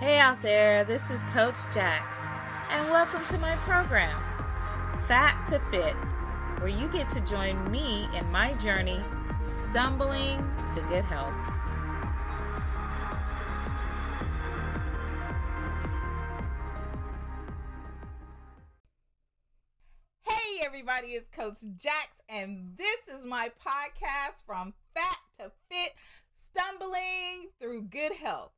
Hey out there, this is Coach Jax, and welcome to my program, Fat to Fit, where you get to join me in my journey stumbling to good health. Hey everybody, it's Coach Jax, and this is my podcast from Fat to Fit, stumbling through good health.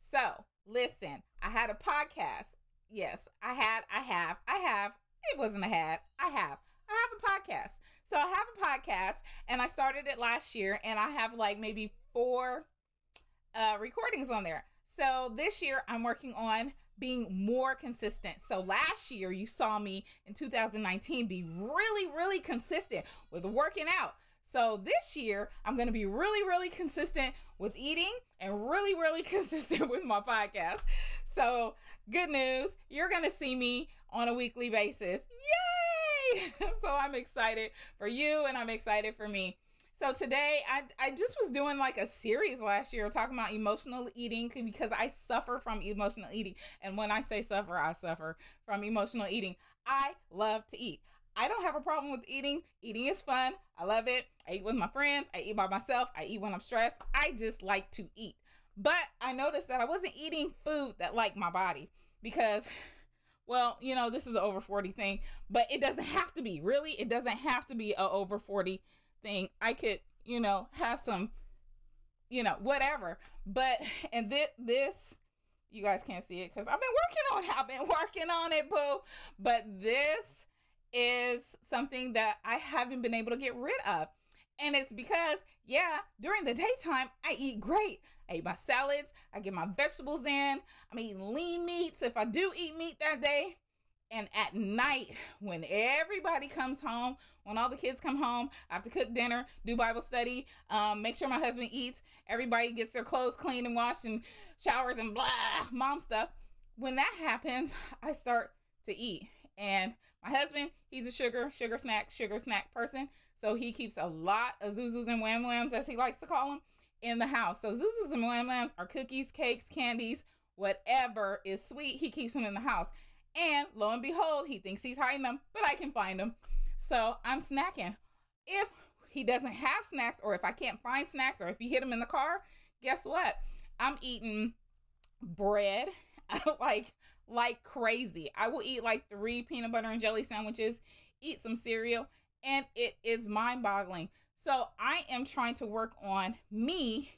So, listen, I had a podcast. Yes, I had, I have, I have. It wasn't a had, I have. I have a podcast. So I have a podcast and I started it last year and I have like maybe four uh, recordings on there. So this year I'm working on being more consistent. So last year you saw me in 2019 be really, really consistent with working out. So this year, I'm going to be really, really consistent with eating and really, really consistent with my podcast. So, good news, you're going to see me on a weekly basis. Yay! so, I'm excited for you and I'm excited for me. So today I I just was doing like a series last year talking about emotional eating because I suffer from emotional eating. And when I say suffer, I suffer from emotional eating. I love to eat. I don't have a problem with eating. Eating is fun. I love it. I eat with my friends. I eat by myself. I eat when I'm stressed. I just like to eat. But I noticed that I wasn't eating food that liked my body because, well, you know, this is an over 40 thing, but it doesn't have to be. Really, it doesn't have to be a over 40 thing. I could, you know, have some, you know, whatever. But, and this, this, you guys can't see it because I've been working on it. I've been working on it, boo. But this is something that I haven't been able to get rid of. And it's because, yeah, during the daytime, I eat great. I eat my salads, I get my vegetables in, I'm eating lean meats if I do eat meat that day. And at night, when everybody comes home, when all the kids come home, I have to cook dinner, do Bible study, um, make sure my husband eats, everybody gets their clothes cleaned and washed and showers and blah, mom stuff. When that happens, I start to eat. And my husband, he's a sugar, sugar snack, sugar snack person. So he keeps a lot of zuzus and wham whams, as he likes to call them, in the house. So zuzus and wham whams are cookies, cakes, candies, whatever is sweet, he keeps them in the house. And lo and behold, he thinks he's hiding them, but I can find them. So I'm snacking. If he doesn't have snacks, or if I can't find snacks, or if he hid them in the car, guess what? I'm eating bread, like like crazy. I will eat like three peanut butter and jelly sandwiches, eat some cereal, and it is mind boggling. So I am trying to work on me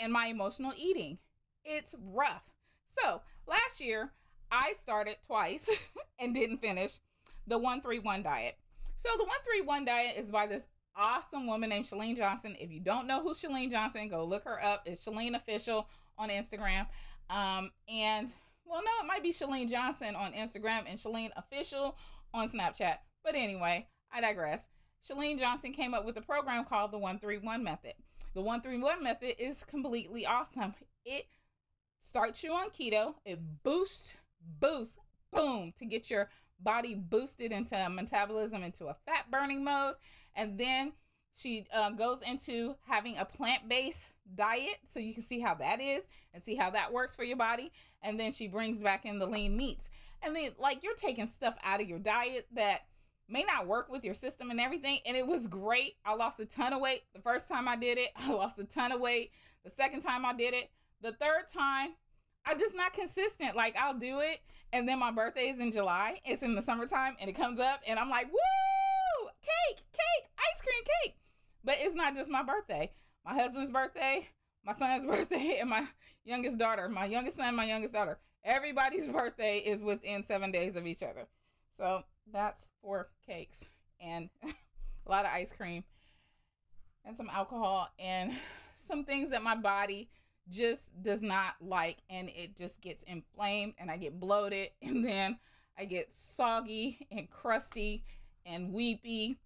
and my emotional eating. It's rough. So last year, I started twice and didn't finish the 131 diet. So the 131 diet is by this awesome woman named Chalene Johnson. If you don't know who Chalene Johnson, go look her up. It's Chalene Official on Instagram. Um, and well, no, it might be Chalene Johnson on Instagram and Chalene Official on Snapchat. But anyway, I digress. Chalene Johnson came up with a program called the 131 Method. The 131 Method is completely awesome. It starts you on keto, it boosts, boosts, boom, to get your body boosted into metabolism, into a fat burning mode. And then she uh, goes into having a plant based diet so you can see how that is and see how that works for your body. And then she brings back in the lean meats. And then, like, you're taking stuff out of your diet that may not work with your system and everything. And it was great. I lost a ton of weight the first time I did it, I lost a ton of weight the second time I did it. The third time, I'm just not consistent. Like, I'll do it. And then my birthday is in July, it's in the summertime, and it comes up, and I'm like, woo! Cake, cake, ice cream cake but it's not just my birthday. My husband's birthday, my son's birthday, and my youngest daughter. My youngest son, my youngest daughter. Everybody's birthday is within seven days of each other. So that's four cakes and a lot of ice cream and some alcohol and some things that my body just does not like and it just gets inflamed and I get bloated and then I get soggy and crusty and weepy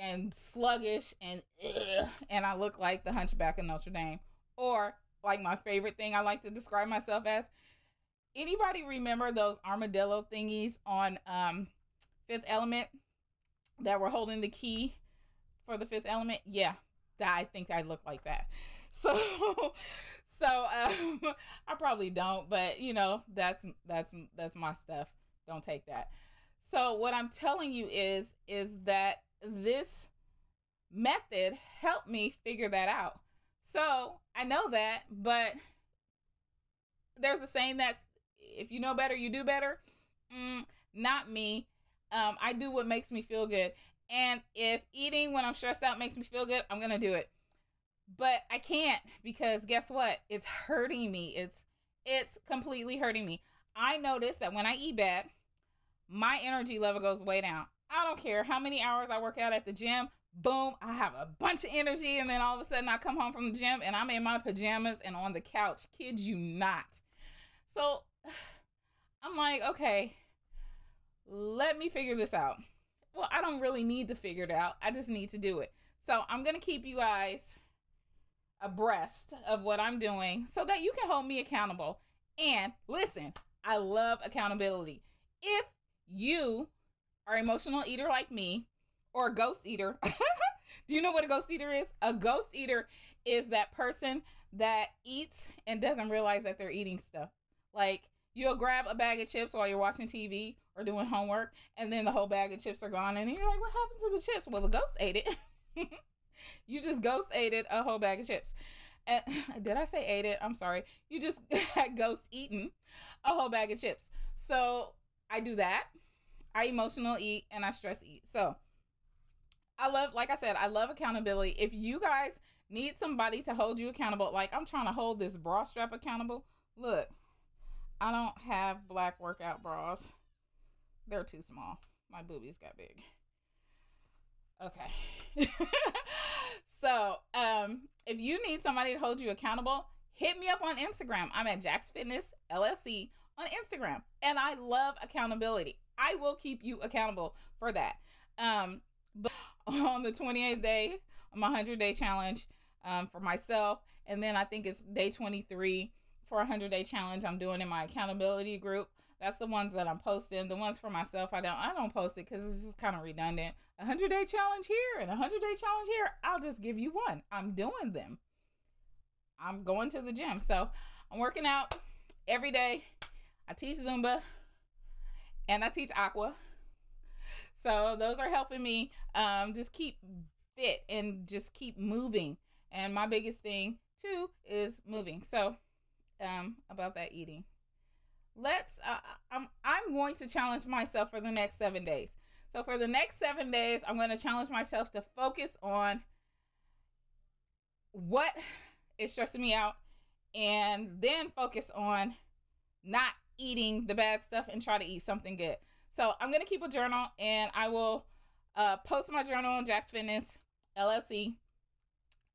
and sluggish and ugh, and I look like the hunchback of Notre Dame. Or like my favorite thing I like to describe myself as. Anybody remember those armadillo thingies on um Fifth Element that were holding the key for the Fifth Element? Yeah, that I think I look like that. So so um, I probably don't, but you know, that's that's that's my stuff. Don't take that. So what I'm telling you is is that this method helped me figure that out. So I know that, but there's a saying that's if you know better, you do better. Mm, not me. Um, I do what makes me feel good. And if eating when I'm stressed out makes me feel good, I'm gonna do it. But I can't because guess what? It's hurting me. It's it's completely hurting me. I notice that when I eat bad, my energy level goes way down. I don't care how many hours I work out at the gym. Boom, I have a bunch of energy, and then all of a sudden I come home from the gym and I'm in my pajamas and on the couch. Kid you not. So I'm like, okay, let me figure this out. Well, I don't really need to figure it out. I just need to do it. So I'm going to keep you guys abreast of what I'm doing so that you can hold me accountable. And listen, I love accountability. If you are emotional eater like me or a ghost eater, do you know what a ghost eater is? A ghost eater is that person that eats and doesn't realize that they're eating stuff. Like you'll grab a bag of chips while you're watching TV or doing homework, and then the whole bag of chips are gone, and you're like, "What happened to the chips?" Well, the ghost ate it. you just ghost ate it a whole bag of chips. And did I say ate it? I'm sorry. You just had ghost eaten a whole bag of chips. So I do that. I emotional eat and I stress eat. So I love, like I said, I love accountability. If you guys need somebody to hold you accountable, like I'm trying to hold this bra strap accountable, look, I don't have black workout bras. They're too small. My boobies got big. Okay. so, um, if you need somebody to hold you accountable, hit me up on Instagram. I'm at Jax Fitness LLC on Instagram, and I love accountability. I will keep you accountable for that. Um, but on the 28th day, my 100 day challenge um, for myself, and then I think it's day 23 for a 100 day challenge I'm doing in my accountability group. That's the ones that I'm posting. The ones for myself, I don't I don't post it because it's just kind of redundant. A 100 day challenge here and a 100 day challenge here. I'll just give you one. I'm doing them. I'm going to the gym. So I'm working out every day. I teach Zumba and I teach Aqua. So those are helping me um, just keep fit and just keep moving. And my biggest thing too is moving. So um, about that eating. Let's. Uh, I'm I'm going to challenge myself for the next seven days. So for the next seven days, I'm going to challenge myself to focus on what is stressing me out, and then focus on not eating the bad stuff and try to eat something good. So I'm gonna keep a journal, and I will uh, post my journal on Jax Fitness LLC.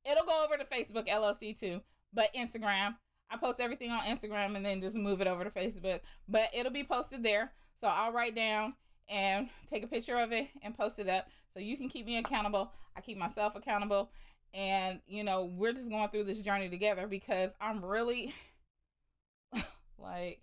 It'll go over to Facebook LLC too, but Instagram I post everything on Instagram and then just move it over to Facebook. But it'll be posted there. So I'll write down and take a picture of it and post it up so you can keep me accountable. I keep myself accountable. And, you know, we're just going through this journey together because I'm really like,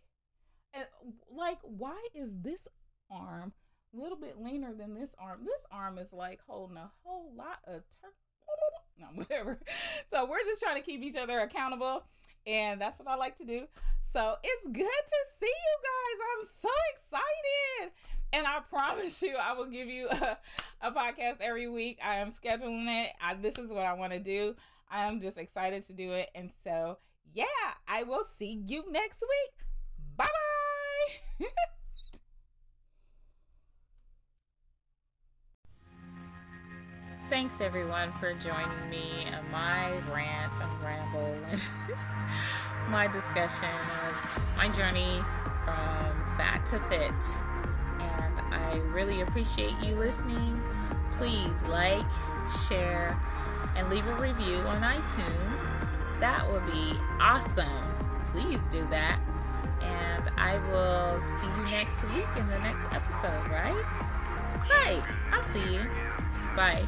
like, why is this arm a little bit leaner than this arm? This arm is like holding a whole lot of turkey. No, whatever. So we're just trying to keep each other accountable and that's what I like to do. So it's good to see you guys. I'm so excited. And I promise you, I will give you a, a podcast every week. I am scheduling it. I, this is what I want to do. I am just excited to do it. And so, yeah, I will see you next week. Thanks everyone for joining me on my rant and ramble and my discussion of my journey from fat to fit. And I really appreciate you listening. Please like, share, and leave a review on iTunes. That would be awesome. Please do that. And I will see you next week in the next episode, right? Right. I'll see you. Bye.